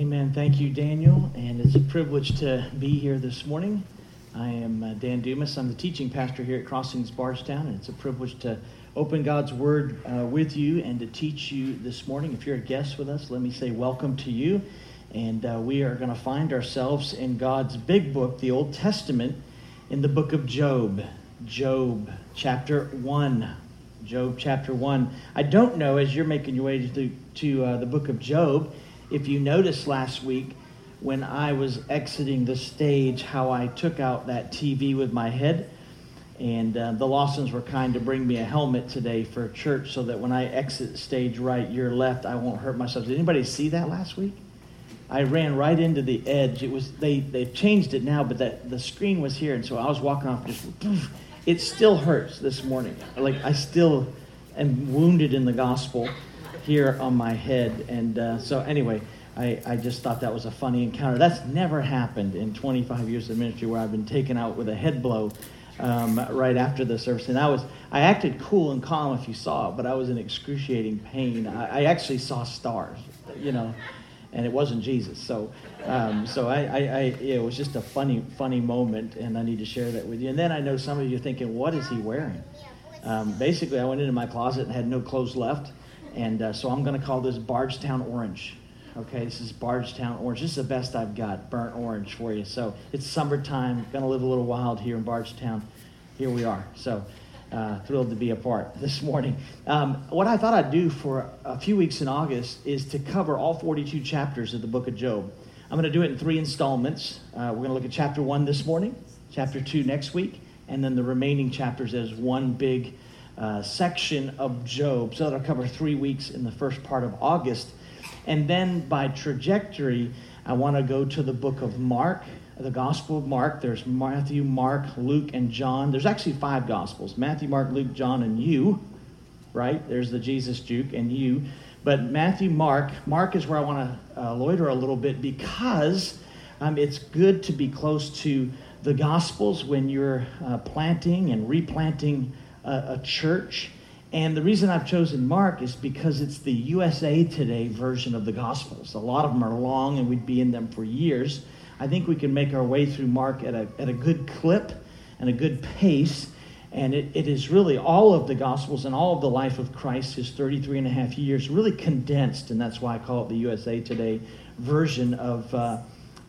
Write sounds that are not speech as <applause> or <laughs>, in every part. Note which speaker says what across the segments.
Speaker 1: Amen. Thank you, Daniel. And it's a privilege to be here this morning. I am uh, Dan Dumas. I'm the teaching pastor here at Crossings Bardstown, and it's a privilege to open God's Word uh, with you and to teach you this morning. If you're a guest with us, let me say welcome to you. And uh, we are going to find ourselves in God's big book, the Old Testament, in the book of Job. Job, chapter 1. Job, chapter 1. I don't know, as you're making your way to, to uh, the book of Job, if you noticed last week when I was exiting the stage, how I took out that TV with my head. And uh, the Lawsons were kind to bring me a helmet today for church so that when I exit stage right, your left, I won't hurt myself. Did anybody see that last week? I ran right into the edge. It was they they've changed it now, but that the screen was here, and so I was walking off just. It still hurts this morning. Like I still am wounded in the gospel here on my head. And uh, so, anyway, I, I just thought that was a funny encounter. That's never happened in 25 years of ministry where I've been taken out with a head blow um, right after the service. And I was, I acted cool and calm if you saw it, but I was in excruciating pain. I, I actually saw stars, you know, and it wasn't Jesus. So, um, so I, I, I, it was just a funny, funny moment, and I need to share that with you. And then I know some of you are thinking, what is he wearing? Um, basically, I went into my closet and had no clothes left. And uh, so I'm going to call this Bardstown Orange. Okay, this is Bardstown Orange. This is the best I've got, burnt orange for you. So it's summertime, going to live a little wild here in Bardstown. Here we are. So uh, thrilled to be a part <laughs> this morning. Um, what I thought I'd do for a few weeks in August is to cover all 42 chapters of the book of Job. I'm going to do it in three installments. Uh, we're going to look at chapter one this morning, chapter two next week, and then the remaining chapters as one big uh, section of Job. So that'll cover three weeks in the first part of August. And then by trajectory, I want to go to the book of Mark, the Gospel of Mark. There's Matthew, Mark, Luke, and John. There's actually five Gospels Matthew, Mark, Luke, John, and you, right? There's the Jesus Juke and you. But Matthew, Mark, Mark is where I want to uh, loiter a little bit because um, it's good to be close to the Gospels when you're uh, planting and replanting a, a church. And the reason I've chosen Mark is because it's the USA Today version of the Gospels. A lot of them are long and we'd be in them for years. I think we can make our way through Mark at a, at a good clip and a good pace. And it, it is really all of the Gospels and all of the life of Christ, his 33 and a half years, really condensed. And that's why I call it the USA Today version of, uh,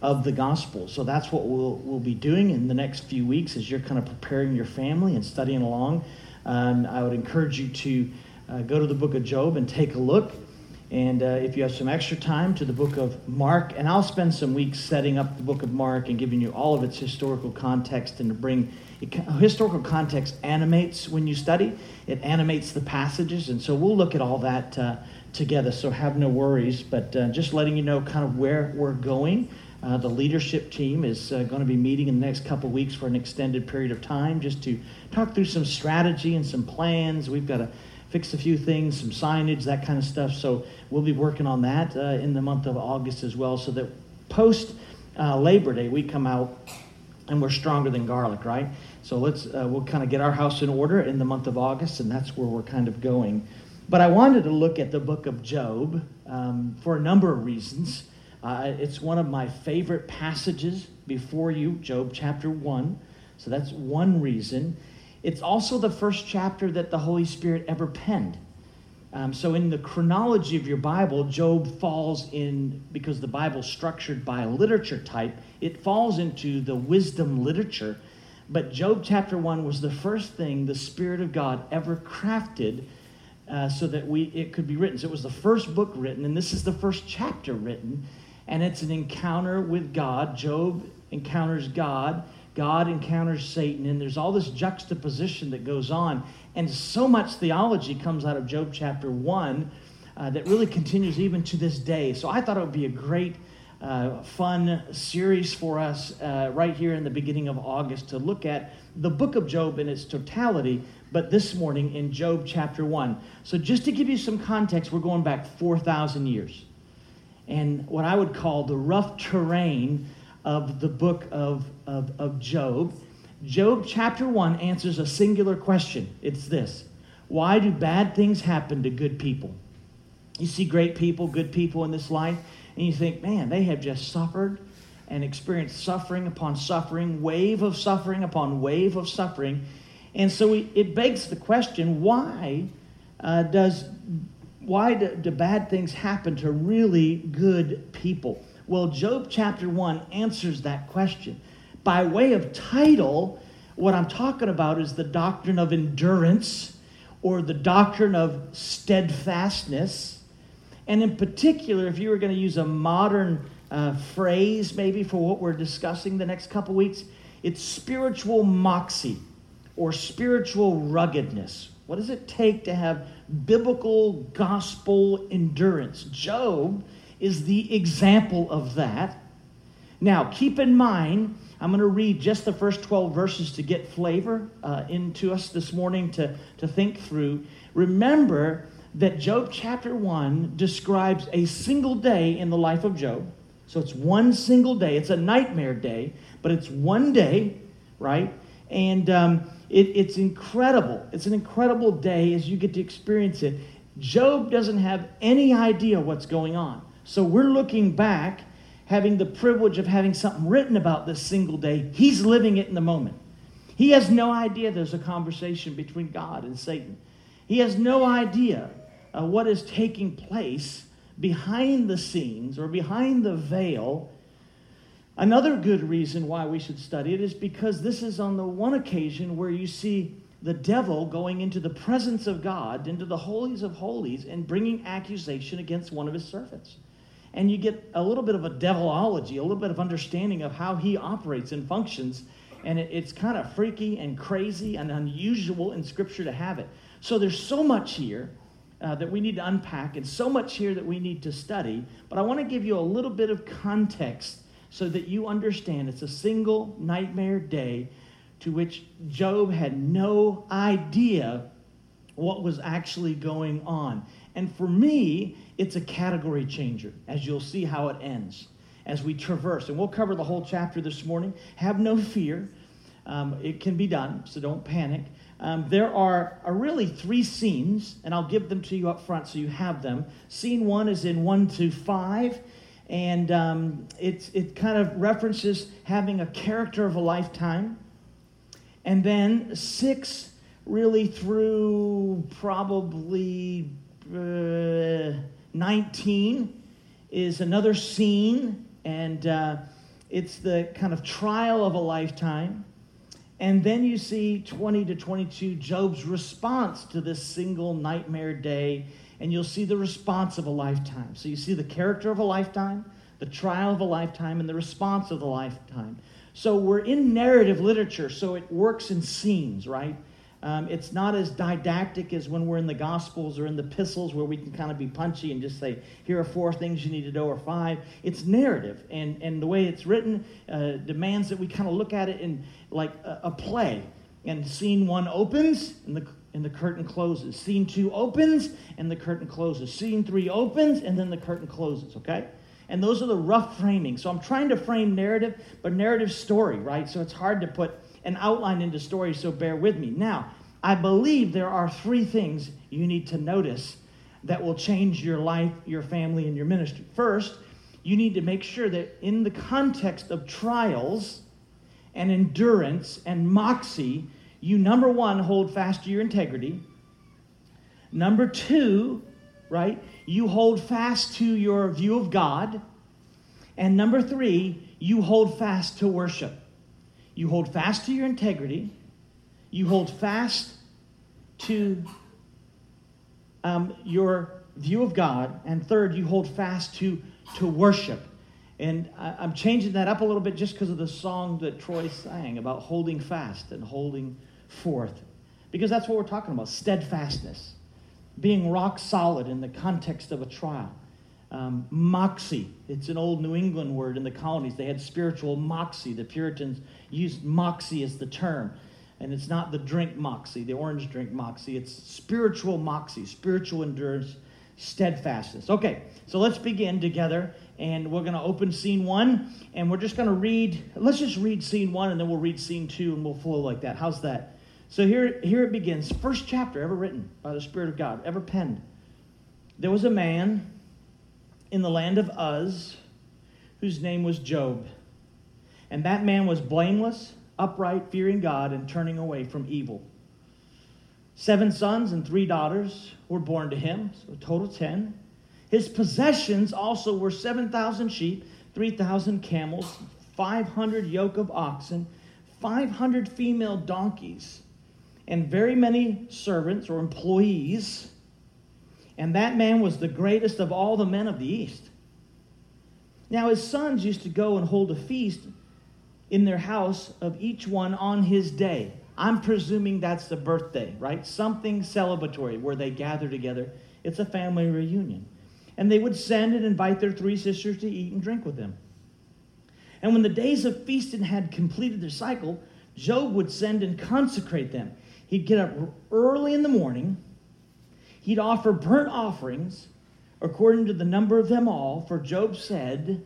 Speaker 1: of the gospel. So that's what we'll, we'll be doing in the next few weeks as you're kind of preparing your family and studying along. Um, I would encourage you to uh, go to the book of Job and take a look. And uh, if you have some extra time, to the book of Mark. And I'll spend some weeks setting up the book of Mark and giving you all of its historical context and to bring historical context animates when you study, it animates the passages. And so we'll look at all that uh, together. So have no worries. But uh, just letting you know kind of where we're going. Uh, the leadership team is uh, going to be meeting in the next couple weeks for an extended period of time just to talk through some strategy and some plans. We've got to fix a few things, some signage, that kind of stuff. So we'll be working on that uh, in the month of August as well so that post uh, Labor Day we come out and we're stronger than garlic, right? So let's uh, we'll kind of get our house in order in the month of August, and that's where we're kind of going. But I wanted to look at the book of Job um, for a number of reasons. Uh, it's one of my favorite passages before you, Job chapter 1. So that's one reason. It's also the first chapter that the Holy Spirit ever penned. Um, so, in the chronology of your Bible, Job falls in, because the Bible's structured by literature type, it falls into the wisdom literature. But Job chapter 1 was the first thing the Spirit of God ever crafted uh, so that we, it could be written. So, it was the first book written, and this is the first chapter written and it's an encounter with God. Job encounters God, God encounters Satan, and there's all this juxtaposition that goes on. And so much theology comes out of Job chapter 1 uh, that really continues even to this day. So I thought it would be a great, uh, fun series for us uh, right here in the beginning of August to look at the book of Job in its totality, but this morning in Job chapter 1. So just to give you some context, we're going back 4,000 years and what I would call the rough terrain of the book of, of, of Job. Job chapter 1 answers a singular question. It's this Why do bad things happen to good people? You see great people, good people in this life, and you think, man, they have just suffered and experienced suffering upon suffering, wave of suffering upon wave of suffering. And so we, it begs the question why uh, does why do, do bad things happen to really good people? Well, Job chapter 1 answers that question. By way of title, what I'm talking about is the doctrine of endurance or the doctrine of steadfastness. And in particular, if you were going to use a modern uh, phrase maybe for what we're discussing the next couple weeks, it's spiritual moxie or spiritual ruggedness. What does it take to have biblical gospel endurance? Job is the example of that. Now, keep in mind, I'm going to read just the first 12 verses to get flavor uh, into us this morning to, to think through. Remember that Job chapter 1 describes a single day in the life of Job. So it's one single day. It's a nightmare day, but it's one day, right? And um, it, it's incredible. It's an incredible day as you get to experience it. Job doesn't have any idea what's going on. So we're looking back having the privilege of having something written about this single day. He's living it in the moment. He has no idea there's a conversation between God and Satan. He has no idea uh, what is taking place behind the scenes or behind the veil. Another good reason why we should study it is because this is on the one occasion where you see the devil going into the presence of God, into the holies of holies, and bringing accusation against one of his servants and you get a little bit of a devilology, a little bit of understanding of how he operates and functions. And it, it's kind of freaky and crazy and unusual in Scripture to have it. So there's so much here uh, that we need to unpack and so much here that we need to study. But I want to give you a little bit of context so that you understand it's a single nightmare day to which Job had no idea what was actually going on. And for me, it's a category changer, as you'll see how it ends as we traverse. And we'll cover the whole chapter this morning. Have no fear. Um, it can be done, so don't panic. Um, there are, are really three scenes, and I'll give them to you up front so you have them. Scene one is in 1 to 5, and um, it, it kind of references having a character of a lifetime. And then 6 really through probably uh, 19 is another scene, and uh, it's the kind of trial of a lifetime. And then you see 20 to 22, Job's response to this single nightmare day, and you'll see the response of a lifetime. So you see the character of a lifetime, the trial of a lifetime, and the response of the lifetime. So we're in narrative literature, so it works in scenes, right? Um, it's not as didactic as when we're in the Gospels or in the epistles where we can kind of be punchy and just say, here are four things you need to know or five. It's narrative, and, and the way it's written uh, demands that we kind of look at it in like a, a play. And scene one opens, and the, and the curtain closes. Scene two opens, and the curtain closes. Scene three opens, and then the curtain closes, okay? And those are the rough framing. So I'm trying to frame narrative, but narrative story, right? So it's hard to put an outline into story, so bear with me. Now, I believe there are three things you need to notice that will change your life, your family, and your ministry. First, you need to make sure that in the context of trials and endurance and moxie, you, number one, hold fast to your integrity. Number two, right, you hold fast to your view of God. And number three, you hold fast to worship. You hold fast to your integrity. You hold fast to um, your view of God. And third, you hold fast to, to worship. And I, I'm changing that up a little bit just because of the song that Troy sang about holding fast and holding forth. Because that's what we're talking about steadfastness, being rock solid in the context of a trial. Um, moxie, it's an old New England word in the colonies. They had spiritual moxie. The Puritans used moxie as the term. And it's not the drink moxie, the orange drink moxie. It's spiritual moxie, spiritual endurance, steadfastness. Okay, so let's begin together. And we're going to open scene one. And we're just going to read, let's just read scene one and then we'll read scene two and we'll flow like that. How's that? So here, here it begins. First chapter ever written by the Spirit of God, ever penned. There was a man in the land of Uz whose name was Job. And that man was blameless, upright, fearing God, and turning away from evil. Seven sons and three daughters were born to him, so a total ten. His possessions also were 7,000 sheep, 3,000 camels, 500 yoke of oxen, 500 female donkeys, and very many servants or employees. And that man was the greatest of all the men of the East. Now his sons used to go and hold a feast in their house of each one on his day. I'm presuming that's the birthday, right? Something celebratory where they gather together. It's a family reunion. And they would send and invite their three sisters to eat and drink with them. And when the days of feasting had completed their cycle, Job would send and consecrate them. He'd get up early in the morning. He'd offer burnt offerings according to the number of them all, for Job said,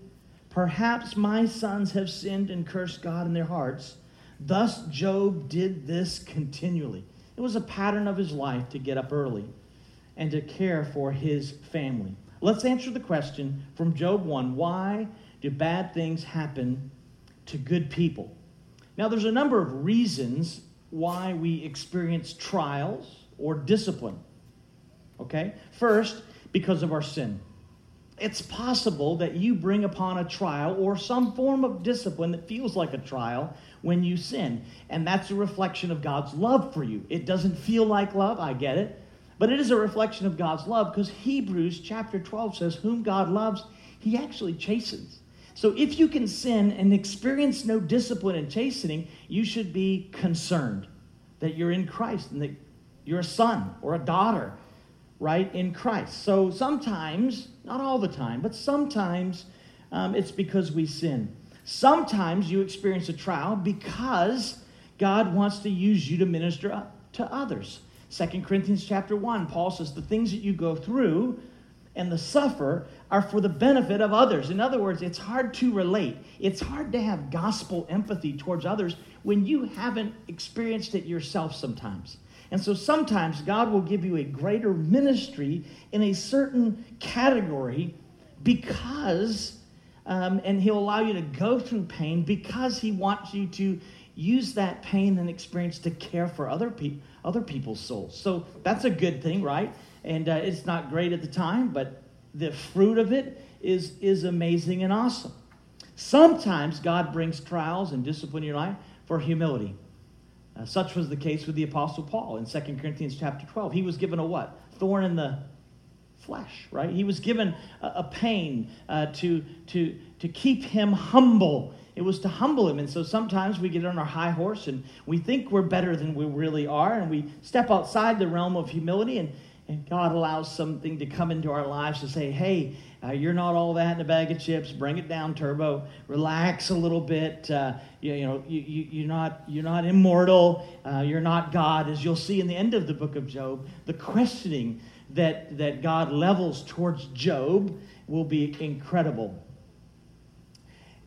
Speaker 1: Perhaps my sons have sinned and cursed God in their hearts. Thus, Job did this continually. It was a pattern of his life to get up early and to care for his family. Let's answer the question from Job 1 why do bad things happen to good people? Now, there's a number of reasons why we experience trials or discipline. Okay? First, because of our sin. It's possible that you bring upon a trial or some form of discipline that feels like a trial when you sin. And that's a reflection of God's love for you. It doesn't feel like love, I get it. But it is a reflection of God's love because Hebrews chapter 12 says, Whom God loves, he actually chastens. So if you can sin and experience no discipline and chastening, you should be concerned that you're in Christ and that you're a son or a daughter right, in Christ. So sometimes, not all the time, but sometimes um, it's because we sin. Sometimes you experience a trial because God wants to use you to minister to others. 2 Corinthians chapter 1, Paul says, The things that you go through and the suffer are for the benefit of others. In other words, it's hard to relate. It's hard to have gospel empathy towards others when you haven't experienced it yourself sometimes. And so sometimes God will give you a greater ministry in a certain category because, um, and He'll allow you to go through pain because He wants you to use that pain and experience to care for other, pe- other people's souls. So that's a good thing, right? And uh, it's not great at the time, but the fruit of it is, is amazing and awesome. Sometimes God brings trials and discipline in your life for humility. Uh, such was the case with the Apostle Paul in 2 Corinthians chapter 12. He was given a what? Thorn in the flesh, right? He was given a, a pain uh, to, to, to keep him humble. It was to humble him. And so sometimes we get on our high horse and we think we're better than we really are, and we step outside the realm of humility, and, and God allows something to come into our lives to say, hey, uh, you're not all that in a bag of chips. Bring it down, Turbo. Relax a little bit. Uh, you, you, know, you, you, you're, not, you're not immortal. Uh, you're not God. As you'll see in the end of the book of Job, the questioning that, that God levels towards Job will be incredible.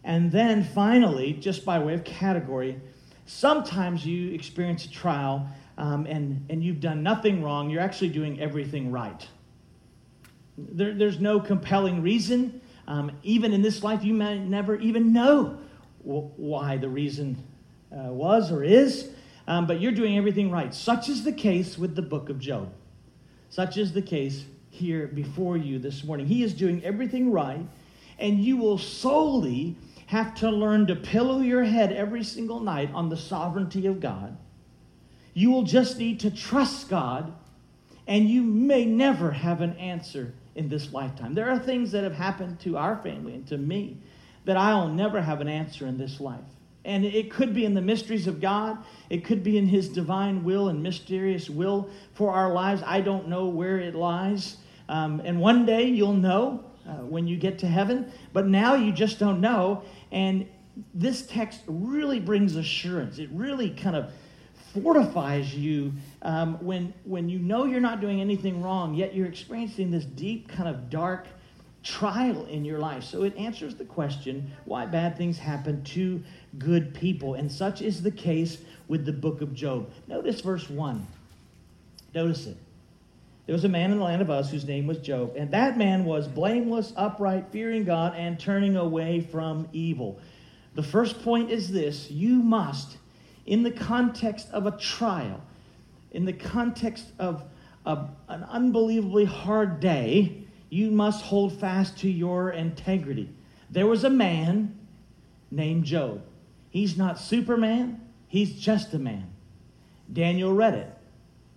Speaker 1: And then finally, just by way of category, sometimes you experience a trial um, and, and you've done nothing wrong. You're actually doing everything right. There, there's no compelling reason. Um, even in this life, you may never even know why the reason uh, was or is, um, but you're doing everything right. Such is the case with the book of Job. Such is the case here before you this morning. He is doing everything right, and you will solely have to learn to pillow your head every single night on the sovereignty of God. You will just need to trust God, and you may never have an answer in this lifetime. There are things that have happened to our family and to me that I'll never have an answer in this life. And it could be in the mysteries of God. It could be in His divine will and mysterious will for our lives. I don't know where it lies. Um, and one day you'll know uh, when you get to heaven, but now you just don't know. And this text really brings assurance. It really kind of fortifies you um, when, when you know you're not doing anything wrong, yet you're experiencing this deep, kind of dark trial in your life. So it answers the question why bad things happen to good people. And such is the case with the book of Job. Notice verse 1. Notice it. there was a man in the land of Uz whose name was Job, and that man was blameless, upright, fearing God, and turning away from evil. The first point is this you must, in the context of a trial, in the context of, of an unbelievably hard day, you must hold fast to your integrity. There was a man named Job. He's not Superman, he's just a man. Daniel read it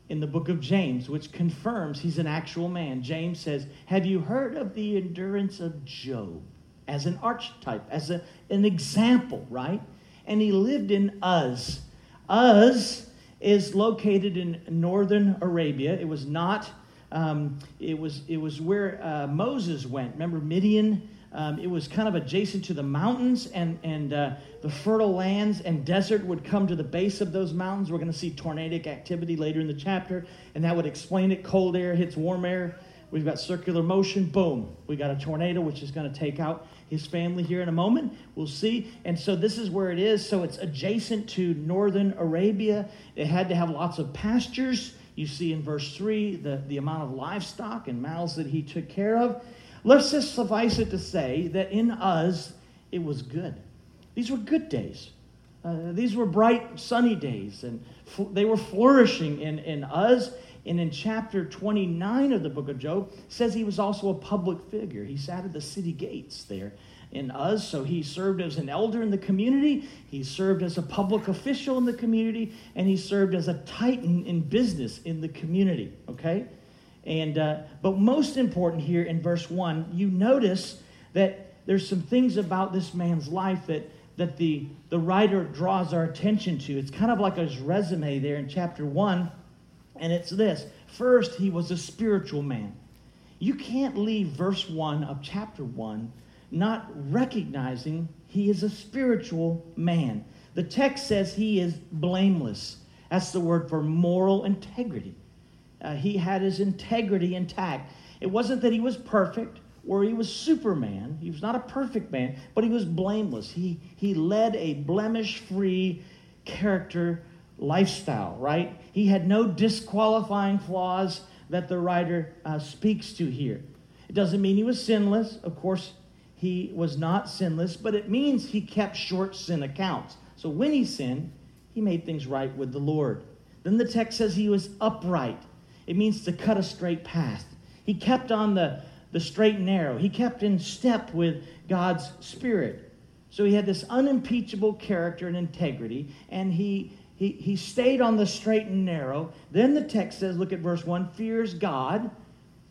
Speaker 1: in the book of James, which confirms he's an actual man. James says, Have you heard of the endurance of Job as an archetype, as a, an example, right? And he lived in Uz. Uz is located in northern Arabia. It was not, um, it, was, it was where uh, Moses went. Remember Midian? Um, it was kind of adjacent to the mountains, and, and uh, the fertile lands and desert would come to the base of those mountains. We're going to see tornadic activity later in the chapter, and that would explain it. Cold air hits warm air. We've got circular motion. Boom. We got a tornado, which is going to take out his family here in a moment. We'll see. And so this is where it is. So it's adjacent to northern Arabia. It had to have lots of pastures. You see in verse 3 the, the amount of livestock and mouths that he took care of. Let's just suffice it to say that in Uz, it was good. These were good days. Uh, these were bright, sunny days, and f- they were flourishing in, in Uz. And in chapter 29 of the book of Job, says he was also a public figure. He sat at the city gates there in Uz, so he served as an elder in the community, he served as a public official in the community, and he served as a titan in business in the community. Okay? And, uh, but most important here in verse 1, you notice that there's some things about this man's life that, that the, the writer draws our attention to. It's kind of like his resume there in chapter 1, and it's this. First, he was a spiritual man. You can't leave verse 1 of chapter 1 not recognizing he is a spiritual man. The text says he is blameless. That's the word for moral integrity uh, he had his integrity intact. It wasn't that he was perfect or he was Superman. He was not a perfect man, but he was blameless. He, he led a blemish free character lifestyle, right? He had no disqualifying flaws that the writer uh, speaks to here. It doesn't mean he was sinless. Of course, he was not sinless, but it means he kept short sin accounts. So when he sinned, he made things right with the Lord. Then the text says he was upright. It means to cut a straight path. He kept on the, the straight and narrow. He kept in step with God's Spirit. So he had this unimpeachable character and integrity, and he, he, he stayed on the straight and narrow. Then the text says, look at verse 1 fears God.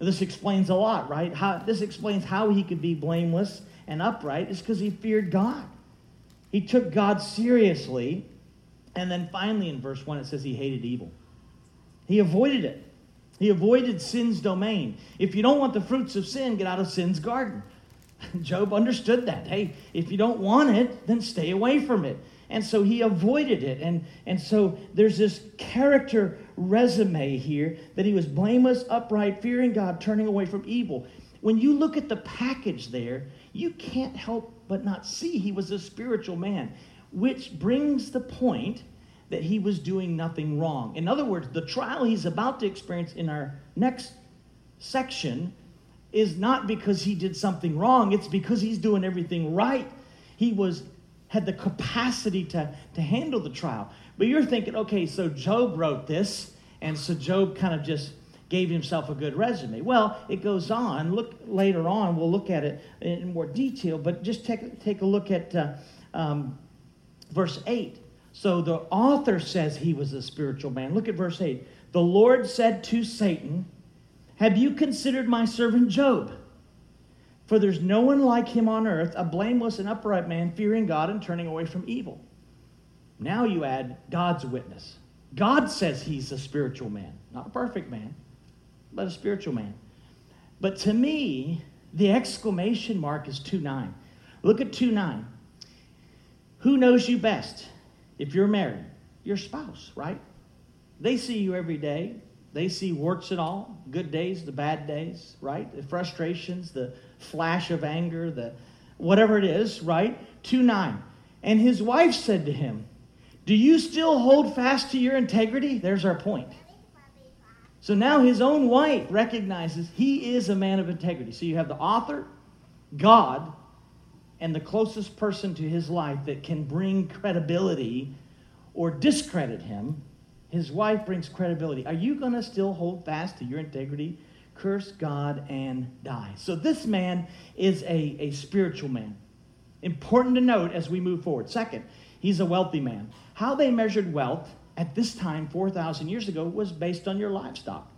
Speaker 1: This explains a lot, right? How, this explains how he could be blameless and upright, is because he feared God. He took God seriously. And then finally in verse 1, it says he hated evil. He avoided it. He avoided sin's domain. If you don't want the fruits of sin, get out of sin's garden. <laughs> Job understood that. Hey, if you don't want it, then stay away from it. And so he avoided it. And, and so there's this character resume here that he was blameless, upright, fearing God, turning away from evil. When you look at the package there, you can't help but not see he was a spiritual man, which brings the point that he was doing nothing wrong. In other words, the trial he's about to experience in our next section is not because he did something wrong, it's because he's doing everything right. He was had the capacity to, to handle the trial. But you're thinking, okay, so Job wrote this, and so Job kind of just gave himself a good resume. Well, it goes on. Look later on, we'll look at it in more detail, but just take, take a look at uh, um, verse 8. So the author says he was a spiritual man. Look at verse 8. The Lord said to Satan, Have you considered my servant Job? For there's no one like him on earth, a blameless and upright man, fearing God and turning away from evil. Now you add God's witness. God says he's a spiritual man, not a perfect man, but a spiritual man. But to me, the exclamation mark is 2 9. Look at 2 9. Who knows you best? If you're married, your spouse, right? They see you every day. They see warts and all, good days, the bad days, right? The frustrations, the flash of anger, the whatever it is, right? 2 9. And his wife said to him, Do you still hold fast to your integrity? There's our point. So now his own wife recognizes he is a man of integrity. So you have the author, God, and the closest person to his life that can bring credibility or discredit him. His wife brings credibility. Are you going to still hold fast to your integrity? Curse God and die. So this man is a, a spiritual man. Important to note as we move forward. Second, he's a wealthy man. How they measured wealth at this time, 4,000 years ago, was based on your livestock.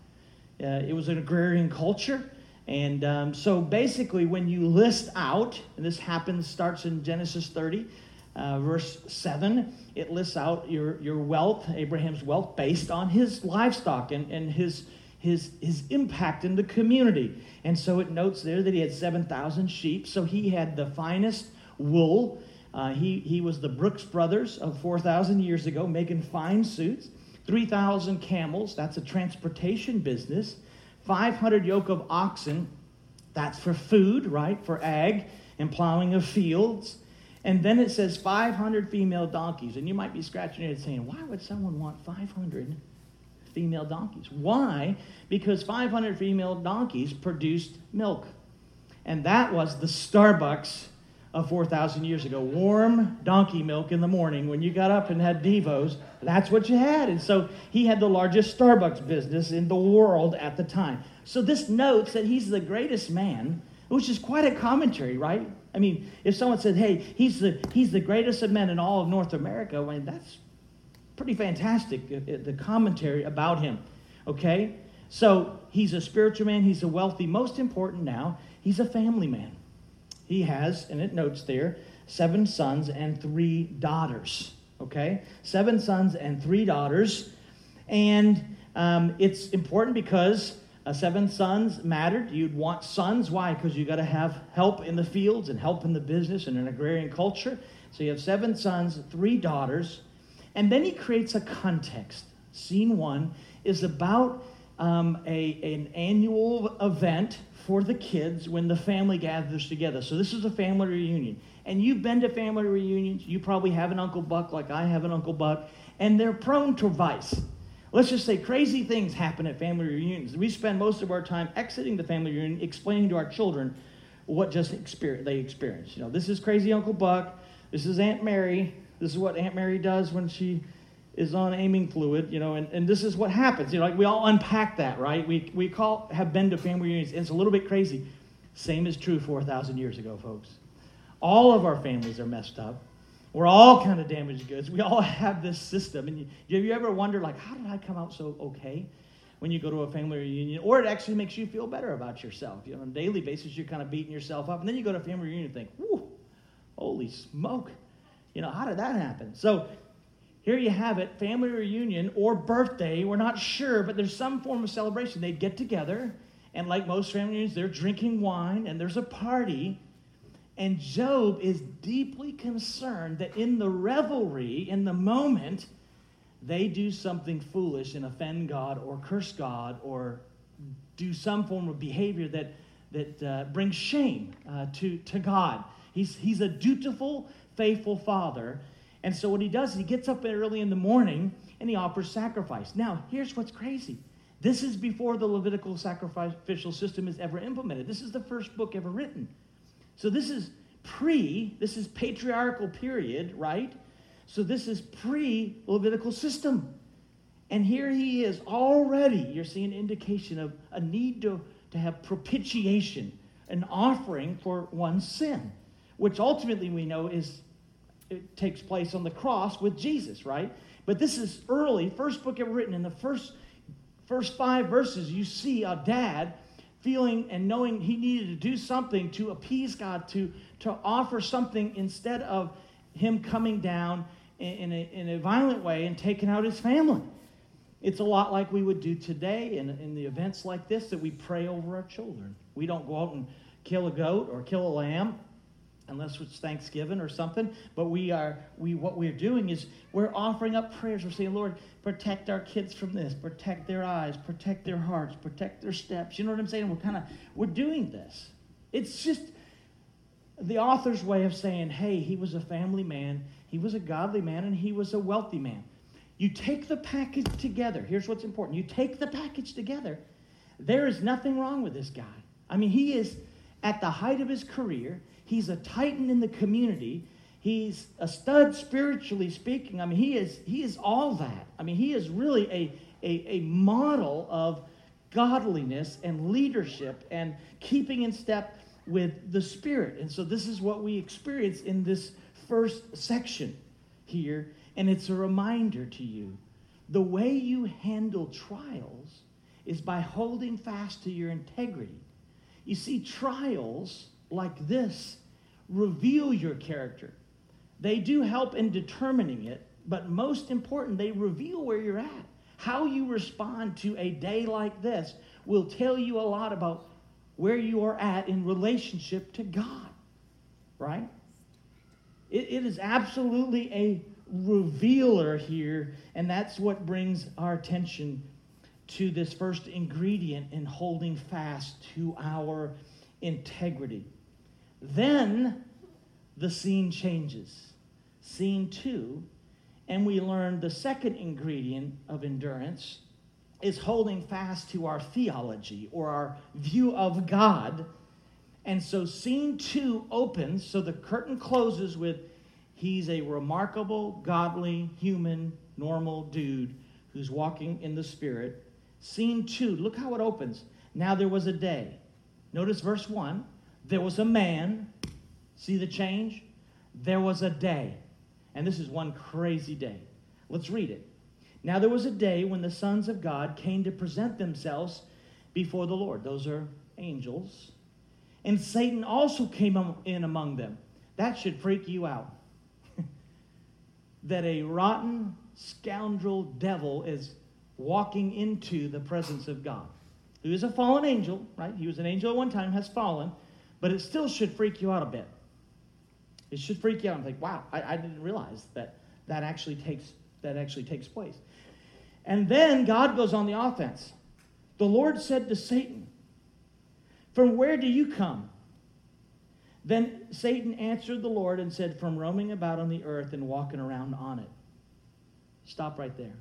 Speaker 1: Uh, it was an agrarian culture. And um, so basically, when you list out, and this happens, starts in Genesis 30, uh, verse 7, it lists out your, your wealth, Abraham's wealth, based on his livestock and, and his, his, his impact in the community. And so it notes there that he had 7,000 sheep. So he had the finest wool uh, he, he was the Brooks brothers of 4,000 years ago, making fine suits. 3,000 camels, that's a transportation business. 500 yoke of oxen, that's for food, right? For ag and plowing of fields. And then it says 500 female donkeys. And you might be scratching your head saying, why would someone want 500 female donkeys? Why? Because 500 female donkeys produced milk. And that was the Starbucks of 4,000 years ago. Warm donkey milk in the morning when you got up and had Devos. That's what you had. And so he had the largest Starbucks business in the world at the time. So this notes that he's the greatest man, which is quite a commentary, right? I mean, if someone said, hey, he's the, he's the greatest of men in all of North America, I mean, that's pretty fantastic, uh, uh, the commentary about him, okay? So he's a spiritual man, he's a wealthy, most important now, he's a family man he has, and it notes there, seven sons and three daughters. Okay? Seven sons and three daughters. And um, it's important because uh, seven sons mattered. You'd want sons. Why? Because you got to have help in the fields and help in the business and an agrarian culture. So you have seven sons, three daughters. And then he creates a context. Scene one is about um, a, an annual event for the kids when the family gathers together. So this is a family reunion. And you've been to family reunions. You probably have an Uncle Buck like I have an Uncle Buck. And they're prone to vice. Let's just say crazy things happen at family reunions. We spend most of our time exiting the family reunion explaining to our children what just experience, they experienced. You know, this is crazy Uncle Buck. This is Aunt Mary. This is what Aunt Mary does when she is on aiming fluid, you know, and, and this is what happens. You know, like we all unpack that, right? We, we call, have been to family reunions. It's a little bit crazy. Same is true 4,000 years ago, folks. All of our families are messed up. We're all kind of damaged goods. We all <laughs> have this system. And you, have you ever wondered, like, how did I come out so okay when you go to a family reunion? Or it actually makes you feel better about yourself. You know, on a daily basis, you're kind of beating yourself up. And then you go to a family reunion and think, whoo, holy smoke. You know, how did that happen? So here you have it family reunion or birthday. We're not sure, but there's some form of celebration. They'd get together, and like most family reunions, they're drinking wine and there's a party. And Job is deeply concerned that in the revelry, in the moment, they do something foolish and offend God or curse God or do some form of behavior that, that uh, brings shame uh, to, to God. He's, he's a dutiful, faithful father, and so what he does is he gets up early in the morning and he offers sacrifice. Now, here's what's crazy. This is before the Levitical sacrificial system is ever implemented. This is the first book ever written. So this is pre, this is patriarchal period, right? So this is pre Levitical system. And here he is already, you're seeing indication of a need to, to have propitiation, an offering for one's sin, which ultimately we know is it takes place on the cross with Jesus, right? But this is early, first book ever written. In the first, first five verses, you see a dad feeling and knowing he needed to do something to appease God, to, to offer something instead of him coming down in, a, in a violent way and taking out his family. It's a lot like we would do today in, in the events like this that we pray over our children. We don't go out and kill a goat or kill a lamb unless it's Thanksgiving or something. But we are we what we're doing is we're offering up prayers. We're saying, Lord, protect our kids from this, protect their eyes, protect their hearts, protect their steps. You know what I'm saying? We're kind of we're doing this. It's just the author's way of saying, hey, he was a family man, he was a godly man, and he was a wealthy man. you take the package together. Here's what's important you take the package together. There is nothing wrong with this guy. I mean, he is at the height of his career, he's a titan in the community. He's a stud spiritually speaking. I mean, he is, he is all that. I mean, he is really a, a, a model of godliness and leadership and keeping in step with the Spirit. And so, this is what we experience in this first section here. And it's a reminder to you the way you handle trials is by holding fast to your integrity. You see, trials like this reveal your character. They do help in determining it, but most important, they reveal where you're at. How you respond to a day like this will tell you a lot about where you are at in relationship to God, right? it, it is absolutely a revealer here, and that's what brings our attention to this first ingredient in holding fast to our integrity. Then the scene changes. Scene two, and we learn the second ingredient of endurance is holding fast to our theology or our view of God. And so scene two opens, so the curtain closes with he's a remarkable, godly, human, normal dude who's walking in the Spirit. Scene two, look how it opens. Now there was a day. Notice verse one. There was a man. See the change? There was a day. And this is one crazy day. Let's read it. Now there was a day when the sons of God came to present themselves before the Lord. Those are angels. And Satan also came in among them. That should freak you out. <laughs> that a rotten scoundrel devil is walking into the presence of God. Who is a fallen angel, right? He was an angel at one time, has fallen, but it still should freak you out a bit. It should freak you out and think, wow, I, I didn't realize that that actually takes that actually takes place. And then God goes on the offense. The Lord said to Satan, From where do you come? Then Satan answered the Lord and said, From roaming about on the earth and walking around on it. Stop right there.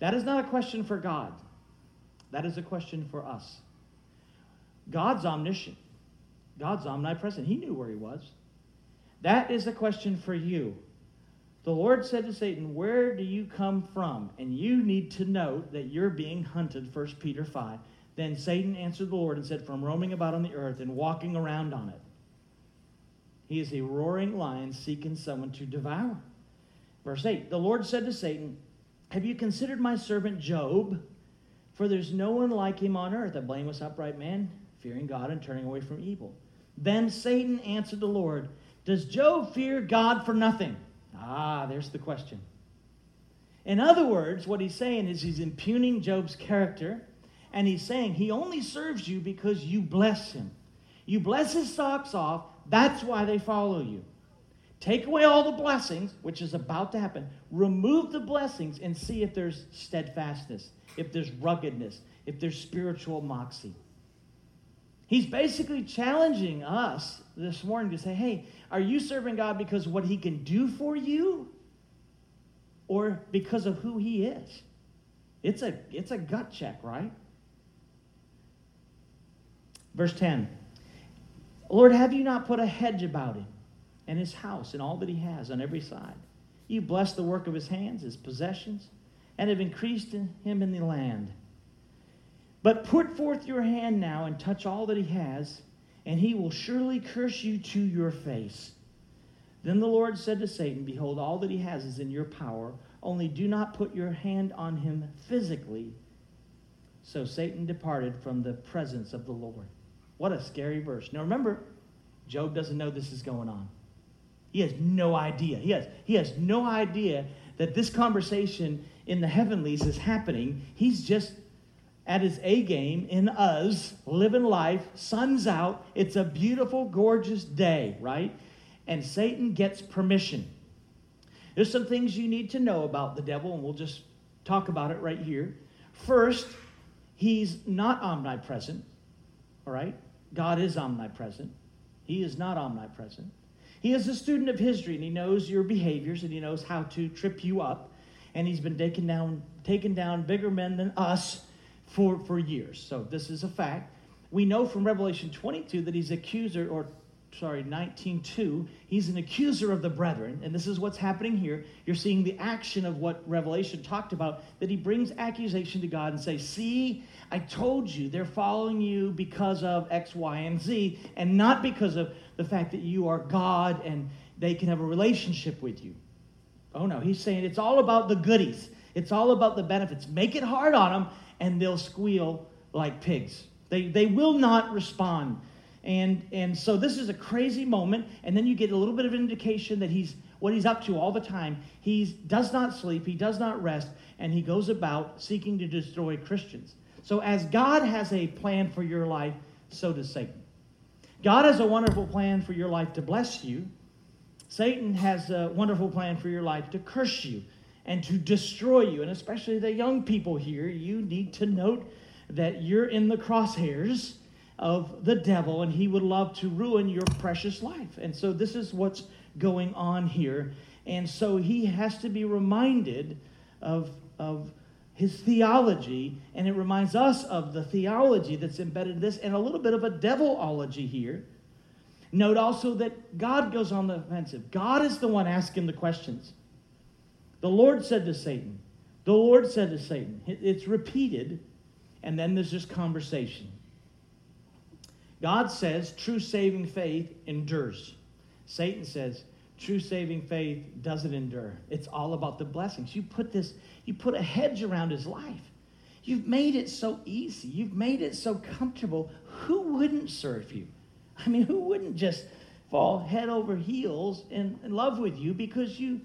Speaker 1: That is not a question for God, that is a question for us. God's omniscient, God's omnipresent. He knew where he was. That is a question for you. The Lord said to Satan, Where do you come from? And you need to note that you're being hunted, 1 Peter 5. Then Satan answered the Lord and said, From roaming about on the earth and walking around on it. He is a roaring lion seeking someone to devour. Verse 8 The Lord said to Satan, Have you considered my servant Job? For there's no one like him on earth, a blameless, upright man, fearing God and turning away from evil. Then Satan answered the Lord, Does Job fear God for nothing? Ah, there's the question. In other words, what he's saying is he's impugning Job's character, and he's saying he only serves you because you bless him. You bless his socks off, that's why they follow you. Take away all the blessings, which is about to happen. Remove the blessings and see if there's steadfastness, if there's ruggedness, if there's spiritual moxie. He's basically challenging us this morning to say, hey, are you serving God because what he can do for you or because of who he is? It's a, it's a gut check, right? Verse 10 Lord, have you not put a hedge about him and his house and all that he has on every side? You blessed the work of his hands, his possessions, and have increased in him in the land. But put forth your hand now and touch all that he has, and he will surely curse you to your face. Then the Lord said to Satan, Behold, all that he has is in your power, only do not put your hand on him physically. So Satan departed from the presence of the Lord. What a scary verse. Now remember, Job doesn't know this is going on. He has no idea. He has, he has no idea that this conversation in the heavenlies is happening. He's just at his A game in Uz, living life, sun's out. It's a beautiful, gorgeous day, right? And Satan gets permission. There's some things you need to know about the devil, and we'll just talk about it right here. First, he's not omnipresent, all right? God is omnipresent. He is not omnipresent. He is a student of history, and he knows your behaviors, and he knows how to trip you up. and he's been taken down, taken down bigger men than us for, for years. So this is a fact. We know from Revelation 22 that he's accuser, or sorry, 19.2, he's an accuser of the brethren. And this is what's happening here. You're seeing the action of what Revelation talked about, that he brings accusation to God and says, see, I told you they're following you because of X, Y, and Z, and not because of the fact that you are God and they can have a relationship with you. Oh no, he's saying it's all about the goodies. It's all about the benefits. Make it hard on them, and they'll squeal like pigs. They, they will not respond. And, and so this is a crazy moment, and then you get a little bit of indication that he's what he's up to all the time. He does not sleep, he does not rest, and he goes about seeking to destroy Christians. So as God has a plan for your life, so does Satan. God has a wonderful plan for your life to bless you. Satan has a wonderful plan for your life to curse you and to destroy you. And especially the young people here, you need to note that you're in the crosshairs of the devil and he would love to ruin your precious life. And so this is what's going on here. And so he has to be reminded of, of his theology, and it reminds us of the theology that's embedded in this, and a little bit of a devilology here. Note also that God goes on the offensive. God is the one asking the questions. The Lord said to Satan, the Lord said to Satan, it's repeated, and then there's this conversation. God says true saving faith endures. Satan says true saving faith doesn't endure. It's all about the blessings. You put this, you put a hedge around his life. You've made it so easy. You've made it so comfortable. Who wouldn't serve you? I mean, who wouldn't just fall head over heels in, in love with you because you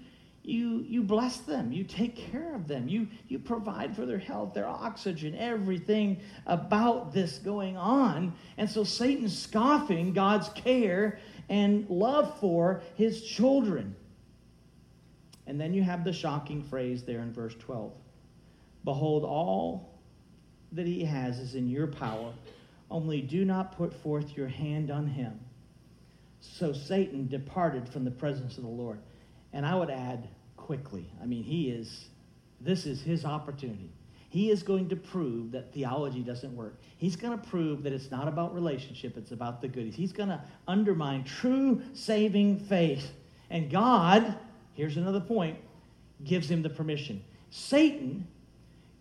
Speaker 1: you you bless them. You take care of them. You you provide for their health their oxygen everything about this going on. And so satan's scoffing god's care and love for his children. And then you have the shocking phrase there in verse 12 behold all that he has is in your power. Only do not put forth your hand on him. So satan departed from the presence of the lord. And I would add, quickly. I mean, he is, this is his opportunity. He is going to prove that theology doesn't work. He's going to prove that it's not about relationship, it's about the goodies. He's going to undermine true saving faith. And God, here's another point, gives him the permission. Satan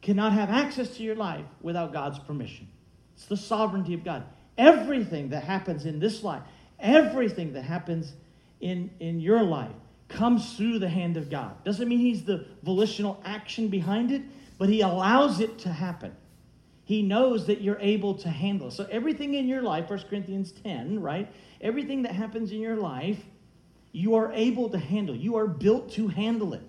Speaker 1: cannot have access to your life without God's permission. It's the sovereignty of God. Everything that happens in this life, everything that happens in, in your life, comes through the hand of God. Doesn't mean he's the volitional action behind it, but he allows it to happen. He knows that you're able to handle. So everything in your life, 1 Corinthians 10, right? Everything that happens in your life, you are able to handle. You are built to handle it.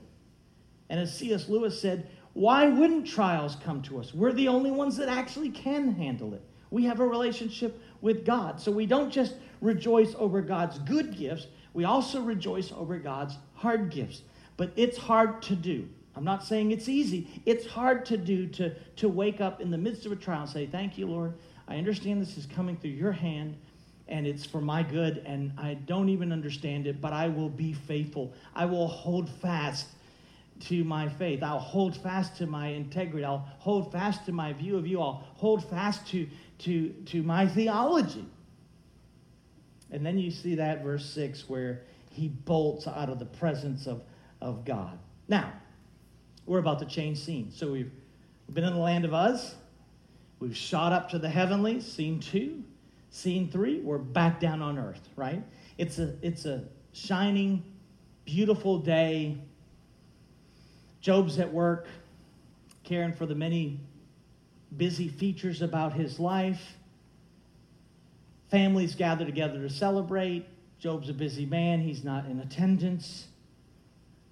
Speaker 1: And as C.S. Lewis said, why wouldn't trials come to us? We're the only ones that actually can handle it. We have a relationship with God. So we don't just rejoice over God's good gifts, we also rejoice over God's hard gifts. But it's hard to do. I'm not saying it's easy. It's hard to do to, to wake up in the midst of a trial and say, Thank you, Lord. I understand this is coming through your hand and it's for my good and I don't even understand it, but I will be faithful. I will hold fast to my faith. I'll hold fast to my integrity. I'll hold fast to my view of you. I'll hold fast to, to, to my theology. And then you see that verse 6 where he bolts out of the presence of, of God. Now, we're about to change scenes. So we've been in the land of Uz. We've shot up to the heavenlies, scene two. Scene three, we're back down on earth, right? It's a, it's a shining, beautiful day. Job's at work, caring for the many busy features about his life. Families gather together to celebrate. Job's a busy man, he's not in attendance.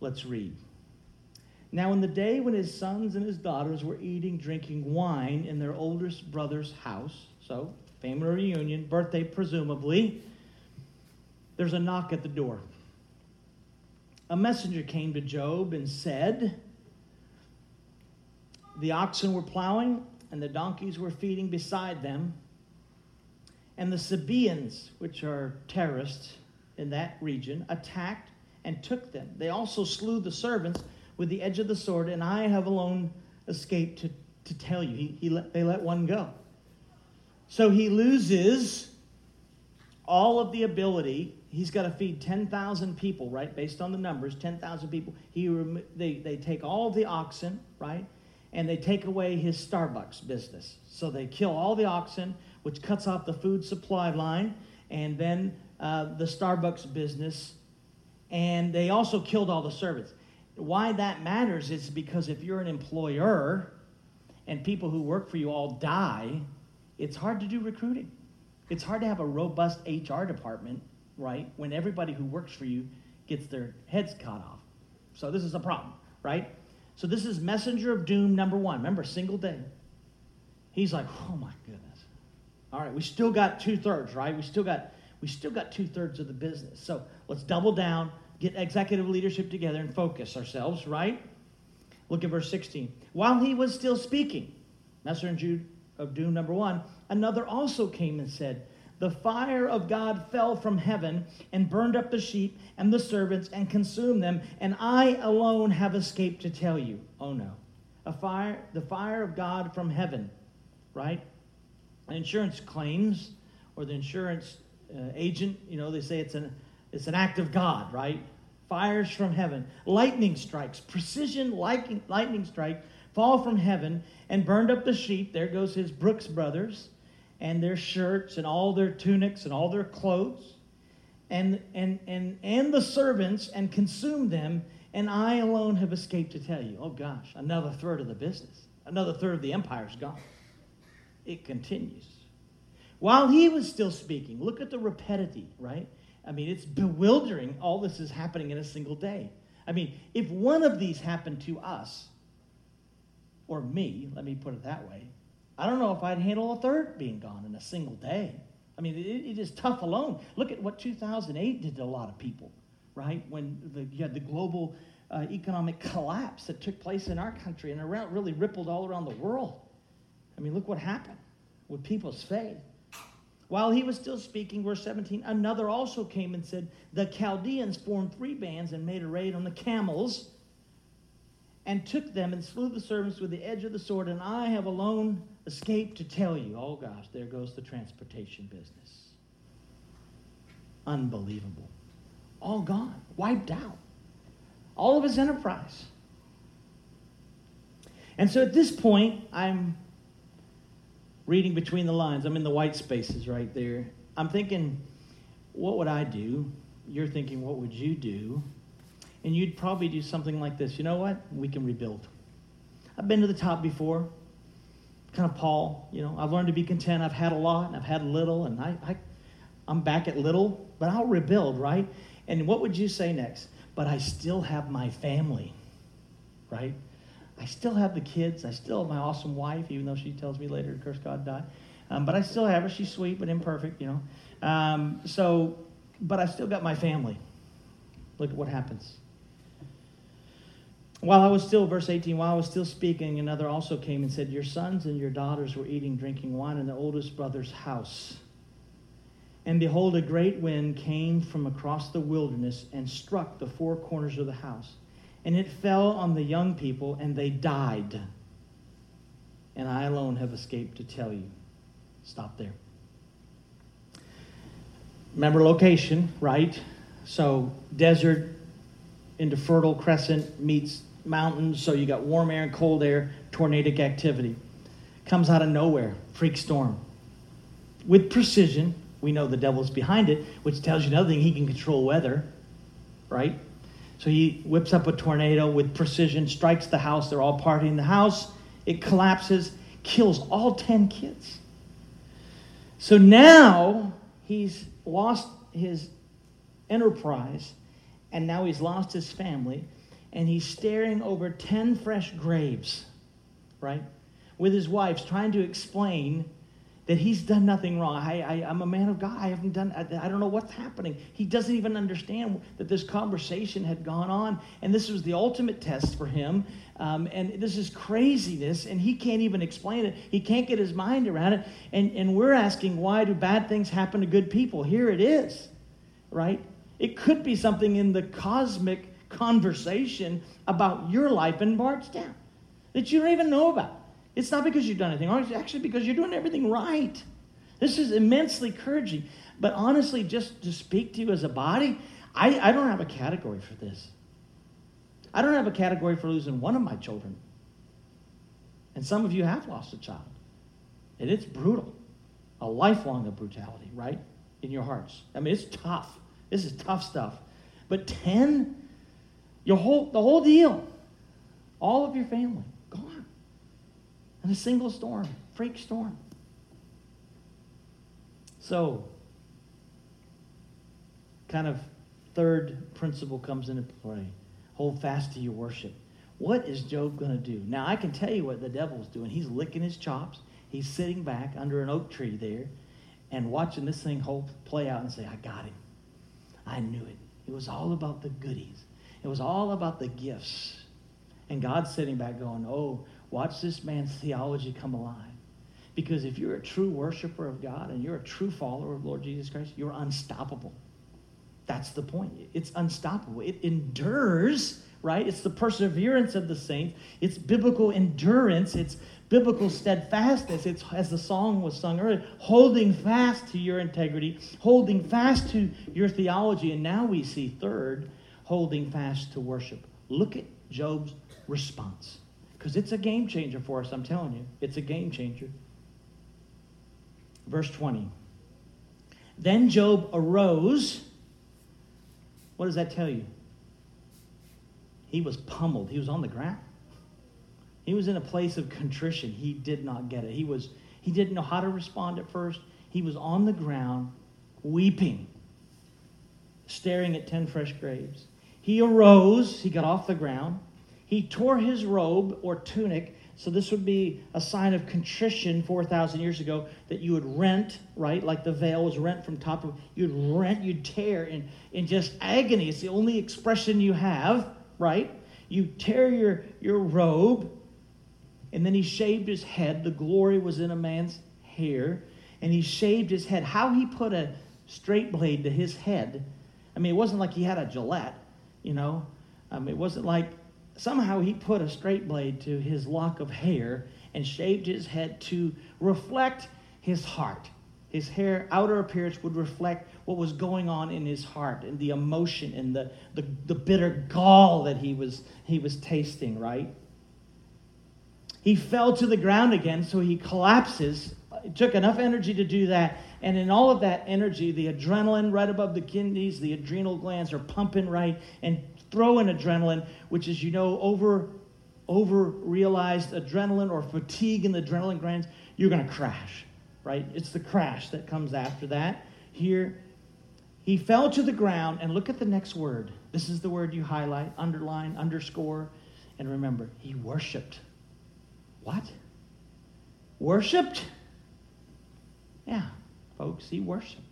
Speaker 1: Let's read. Now, in the day when his sons and his daughters were eating, drinking wine in their oldest brother's house, so family reunion, birthday presumably, there's a knock at the door. A messenger came to Job and said, The oxen were plowing and the donkeys were feeding beside them and the Sabaeans, which are terrorists in that region, attacked and took them. They also slew the servants, with the edge of the sword, and I have alone escaped to, to tell you. He, he let, they let one go. So he loses all of the ability. He's got to feed 10,000 people, right? Based on the numbers, 10,000 people. He, they, they take all the oxen, right? And they take away his Starbucks business. So they kill all the oxen, which cuts off the food supply line, and then uh, the Starbucks business. And they also killed all the servants. Why that matters is because if you're an employer and people who work for you all die, it's hard to do recruiting. It's hard to have a robust HR department, right, when everybody who works for you gets their heads cut off. So this is a problem, right? So this is messenger of doom number one. Remember, single day. He's like, oh my goodness. All right, we still got two thirds, right? We still got we still got two thirds of the business. So let's double down, get executive leadership together, and focus ourselves, right? Look at verse 16. While he was still speaking, Messer and Jude of doom number one, another also came and said, The fire of God fell from heaven and burned up the sheep and the servants and consumed them, and I alone have escaped to tell you. Oh no. A fire, the fire of God from heaven, right? Insurance claims, or the insurance uh, agent, you know, they say it's an, it's an act of God, right? Fires from heaven, lightning strikes, precision lightning, lightning strike fall from heaven and burned up the sheep. There goes his Brooks brothers and their shirts and all their tunics and all their clothes and, and, and, and the servants and consumed them. And I alone have escaped to tell you. Oh gosh, another third of the business, another third of the empire's gone. It continues. While he was still speaking, look at the rapidity, right? I mean, it's bewildering. All this is happening in a single day. I mean, if one of these happened to us, or me, let me put it that way, I don't know if I'd handle a third being gone in a single day. I mean, it, it is tough alone. Look at what 2008 did to a lot of people, right? When the, you had the global uh, economic collapse that took place in our country and around, really rippled all around the world. I mean, look what happened with people's faith. While he was still speaking, verse 17, another also came and said, The Chaldeans formed three bands and made a raid on the camels and took them and slew the servants with the edge of the sword, and I have alone escaped to tell you. Oh gosh, there goes the transportation business. Unbelievable. All gone, wiped out. All of his enterprise. And so at this point, I'm reading between the lines. I'm in the white spaces right there. I'm thinking, what would I do? You're thinking, what would you do? and you'd probably do something like this. You know what? We can rebuild. I've been to the top before. Kind of Paul, you know, I've learned to be content. I've had a lot and I've had little, and I, I, I'm back at little, but I'll rebuild, right? And what would you say next? But I still have my family, right? I still have the kids. I still have my awesome wife, even though she tells me later, to curse God, die. Um, but I still have her. She's sweet, but imperfect, you know. Um, so, but I still got my family. Look at what happens. While I was still, verse 18, while I was still speaking, another also came and said, Your sons and your daughters were eating, drinking wine in the oldest brother's house. And behold, a great wind came from across the wilderness and struck the four corners of the house. And it fell on the young people, and they died. And I alone have escaped to tell you. Stop there. Remember location, right? So, desert into Fertile Crescent meets mountains, so you got warm air and cold air, tornadic activity. Comes out of nowhere, freak storm. With precision, we know the devil's behind it, which tells you another thing, he can control weather, right? So he whips up a tornado with precision, strikes the house, they're all partying in the house, it collapses, kills all 10 kids. So now he's lost his enterprise, and now he's lost his family and he's staring over 10 fresh graves, right? With his wives, trying to explain that he's done nothing wrong. I, I, am a man of God. I haven't done, I, I don't know what's happening. He doesn't even understand that this conversation had gone on, and this was the ultimate test for him. Um, and this is craziness, and he can't even explain it. He can't get his mind around it. And, and we're asking, why do bad things happen to good people? Here it is, right? It could be something in the cosmic conversation about your life in Bardstown that you don't even know about. It's not because you've done anything wrong, it's actually because you're doing everything right. This is immensely encouraging. But honestly, just to speak to you as a body, I, I don't have a category for this. I don't have a category for losing one of my children. And some of you have lost a child. And it's brutal. A lifelong of brutality, right? In your hearts. I mean, it's tough. This is tough stuff. But 10, your whole, the whole deal, all of your family. In a single storm, freak storm. So, kind of third principle comes into play hold fast to your worship. What is Job going to do? Now, I can tell you what the devil's doing. He's licking his chops. He's sitting back under an oak tree there and watching this thing whole play out and say, I got him. I knew it. It was all about the goodies. It was all about the gifts. And God's sitting back going, oh, watch this man's theology come alive. Because if you're a true worshiper of God and you're a true follower of Lord Jesus Christ, you're unstoppable. That's the point. It's unstoppable. It endures, right? It's the perseverance of the saints. It's biblical endurance. It's biblical steadfastness. It's, as the song was sung earlier, holding fast to your integrity, holding fast to your theology. And now we see, third, holding fast to worship. Look at Job's response. Because it's a game changer for us, I'm telling you. It's a game changer. Verse 20. Then Job arose what does that tell you? He was pummeled. He was on the ground. He was in a place of contrition. He did not get it. He was he didn't know how to respond at first. He was on the ground weeping, staring at 10 fresh graves. He arose, he got off the ground. He tore his robe or tunic so this would be a sign of contrition 4,000 years ago that you would rent, right? Like the veil was rent from top of, you'd rent, you'd tear in, in just agony. It's the only expression you have, right? You tear your, your robe, and then he shaved his head. The glory was in a man's hair, and he shaved his head. How he put a straight blade to his head, I mean, it wasn't like he had a Gillette, you know? Um, it wasn't like somehow he put a straight blade to his lock of hair and shaved his head to reflect his heart. His hair, outer appearance would reflect what was going on in his heart and the emotion and the, the, the bitter gall that he was, he was tasting, right? He fell to the ground again, so he collapses. It took enough energy to do that. And in all of that energy, the adrenaline right above the kidneys, the adrenal glands are pumping right. And throw in adrenaline, which is, you know, over, over realized adrenaline or fatigue in the adrenaline glands, you're going to crash, right? It's the crash that comes after that. Here, he fell to the ground, and look at the next word. This is the word you highlight, underline, underscore, and remember, he worshiped. What? Worshipped? Yeah, folks, he worshiped.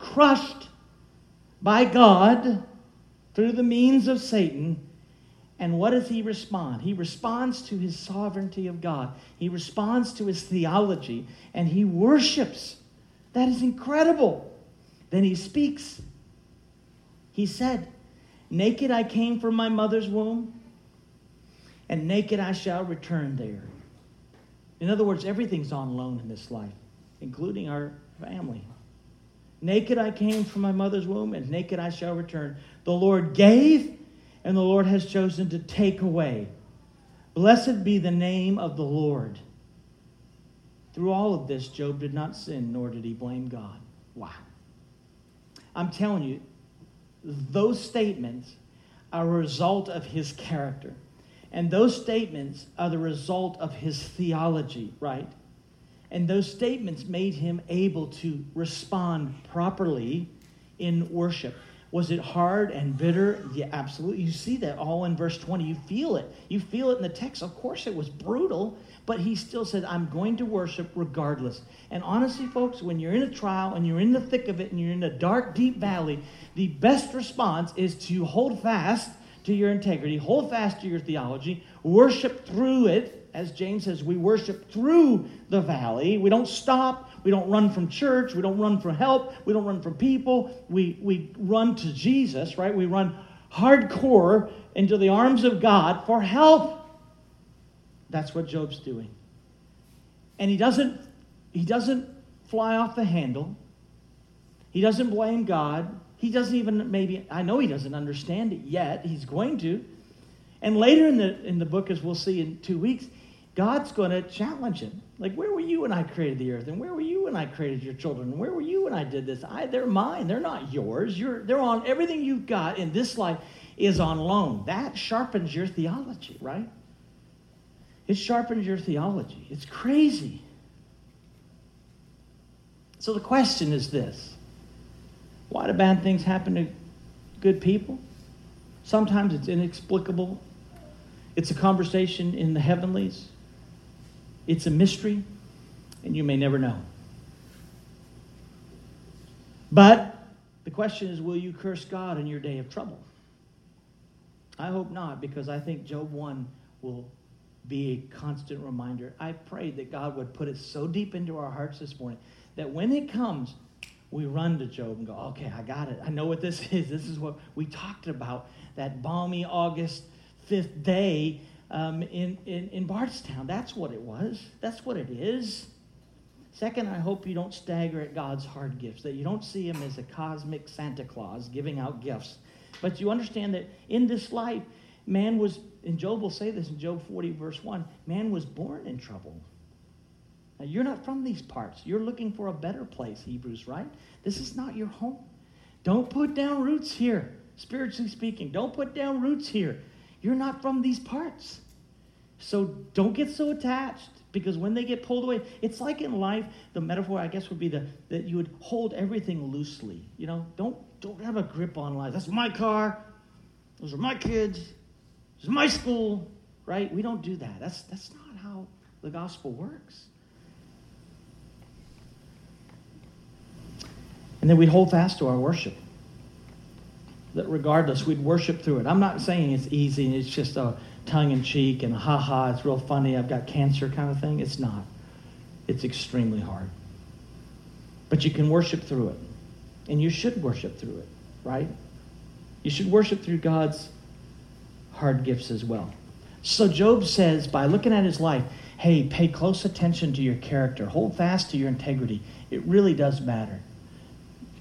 Speaker 1: Crushed by God through the means of Satan. And what does he respond? He responds to his sovereignty of God. He responds to his theology and he worships. That is incredible. Then he speaks. He said, Naked I came from my mother's womb, and naked I shall return there. In other words, everything's on loan in this life, including our family. Naked I came from my mother's womb, and naked I shall return. The Lord gave, and the Lord has chosen to take away. Blessed be the name of the Lord. Through all of this, Job did not sin, nor did he blame God. Wow. I'm telling you, those statements are a result of his character. And those statements are the result of his theology, right? And those statements made him able to respond properly in worship. Was it hard and bitter? Yeah, absolutely. You see that all in verse 20. You feel it. You feel it in the text. Of course, it was brutal, but he still said, I'm going to worship regardless. And honestly, folks, when you're in a trial and you're in the thick of it and you're in a dark, deep valley, the best response is to hold fast to your integrity, hold fast to your theology, worship through it, as James says, we worship through the valley. We don't stop. We don't run from church. We don't run from help. We don't run from people. We, we run to Jesus, right? We run hardcore into the arms of God for help. That's what Job's doing. And he doesn't, he doesn't fly off the handle. He doesn't blame God. He doesn't even maybe I know he doesn't understand it yet. He's going to. And later in the in the book, as we'll see in two weeks, God's going to challenge him. Like, where were you when I created the earth? And where were you when I created your children? And where were you when I did this? I, they're mine. They're not yours. You're, they're on everything you've got in this life is on loan. That sharpens your theology, right? It sharpens your theology. It's crazy. So the question is this why do bad things happen to good people? Sometimes it's inexplicable. It's a conversation in the heavenlies. It's a mystery, and you may never know. But the question is will you curse God in your day of trouble? I hope not, because I think Job 1 will be a constant reminder. I pray that God would put it so deep into our hearts this morning that when it comes, we run to Job and go, okay, I got it. I know what this <laughs> is. This is what we talked about that balmy August 5th day um, in, in, in Bardstown. That's what it was. That's what it is. Second, I hope you don't stagger at God's hard gifts, that you don't see him as a cosmic Santa Claus giving out gifts. But you understand that in this life, man was, and Job will say this in Job 40, verse 1 man was born in trouble. Now, you're not from these parts. You're looking for a better place, Hebrews, right? This is not your home. Don't put down roots here, spiritually speaking. Don't put down roots here. You're not from these parts. So don't get so attached because when they get pulled away, it's like in life, the metaphor I guess would be the, that you would hold everything loosely. You know, don't don't have a grip on life. That's my car. Those are my kids. This is my school, right? We don't do that. That's that's not how the gospel works. And then we'd hold fast to our worship. That regardless, we'd worship through it. I'm not saying it's easy and it's just a tongue in cheek and ha ha, it's real funny, I've got cancer kind of thing. It's not. It's extremely hard. But you can worship through it. And you should worship through it, right? You should worship through God's hard gifts as well. So Job says, by looking at his life, hey, pay close attention to your character, hold fast to your integrity. It really does matter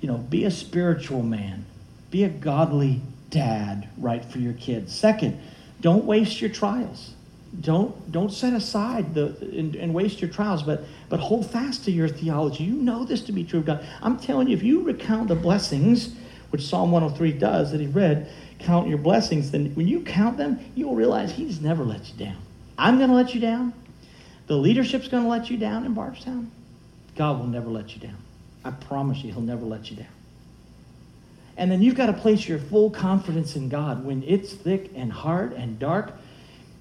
Speaker 1: you know, be a spiritual man, be a godly dad, right, for your kids. Second, don't waste your trials. Don't don't set aside the and, and, waste your trials, but but hold fast to your theology. You know this to be true of God. I'm telling you, if you recount the blessings, which Psalm 103 does that he read, count your blessings, then when you count them, you'll realize he's never let you down. I'm going to let you down. The leadership's going to let you down in Bardstown. God will never let you down. I promise you, He'll never let you down. And then you've got to place your full confidence in God. When it's thick and hard and dark,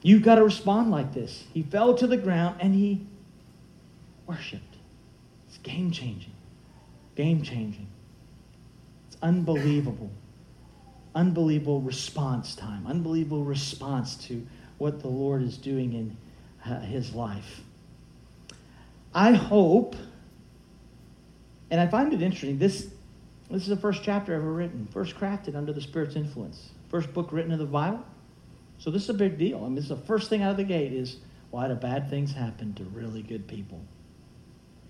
Speaker 1: you've got to respond like this. He fell to the ground and he worshiped. It's game changing. Game changing. It's unbelievable. Unbelievable response time. Unbelievable response to what the Lord is doing in uh, his life. I hope and I find it interesting. This, this is the first chapter ever written, first crafted under the Spirit's influence, first book written in the Bible. So this is a big deal. I mean, this is the first thing out of the gate is why do bad things happen to really good people?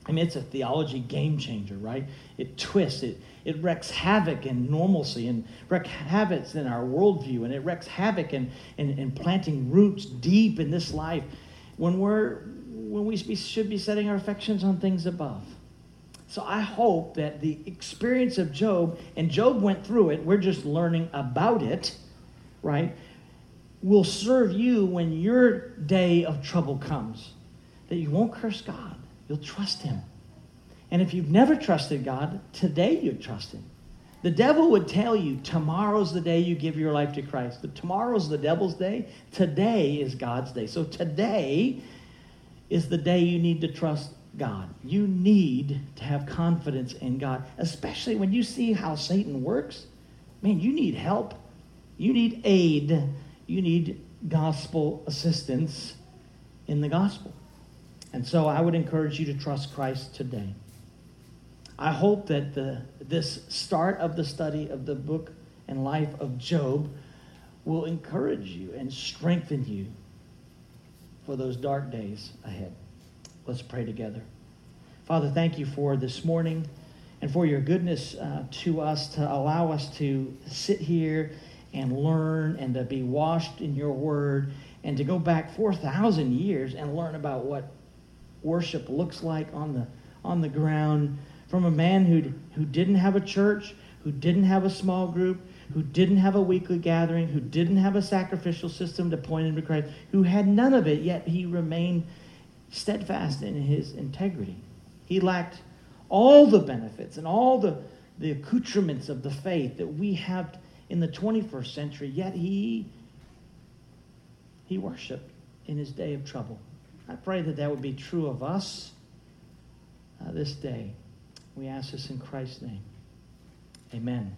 Speaker 1: I mean, it's a theology game changer, right? It twists, it, it wrecks havoc in normalcy and wreaks havoc in our worldview, and it wreaks havoc in, in, in planting roots deep in this life when, we're, when we should be setting our affections on things above. So I hope that the experience of Job, and Job went through it, we're just learning about it, right? Will serve you when your day of trouble comes. That you won't curse God, you'll trust Him. And if you've never trusted God, today you trust Him. The devil would tell you tomorrow's the day you give your life to Christ. But tomorrow's the devil's day. Today is God's day. So today is the day you need to trust God. You need to have confidence in God, especially when you see how Satan works. Man, you need help. You need aid. You need gospel assistance in the gospel. And so I would encourage you to trust Christ today. I hope that the, this start of the study of the book and life of Job will encourage you and strengthen you for those dark days ahead. Let's pray together. Father, thank you for this morning and for your goodness uh, to us to allow us to sit here and learn and to be washed in your word and to go back 4,000 years and learn about what worship looks like on the, on the ground from a man who, who didn't have a church, who didn't have a small group, who didn't have a weekly gathering, who didn't have a sacrificial system to point him to Christ, who had none of it, yet he remained steadfast in his integrity. He lacked all the benefits and all the, the accoutrements of the faith that we have in the 21st century, yet he, he worshiped in his day of trouble. I pray that that would be true of us uh, this day. We ask this in Christ's name. Amen.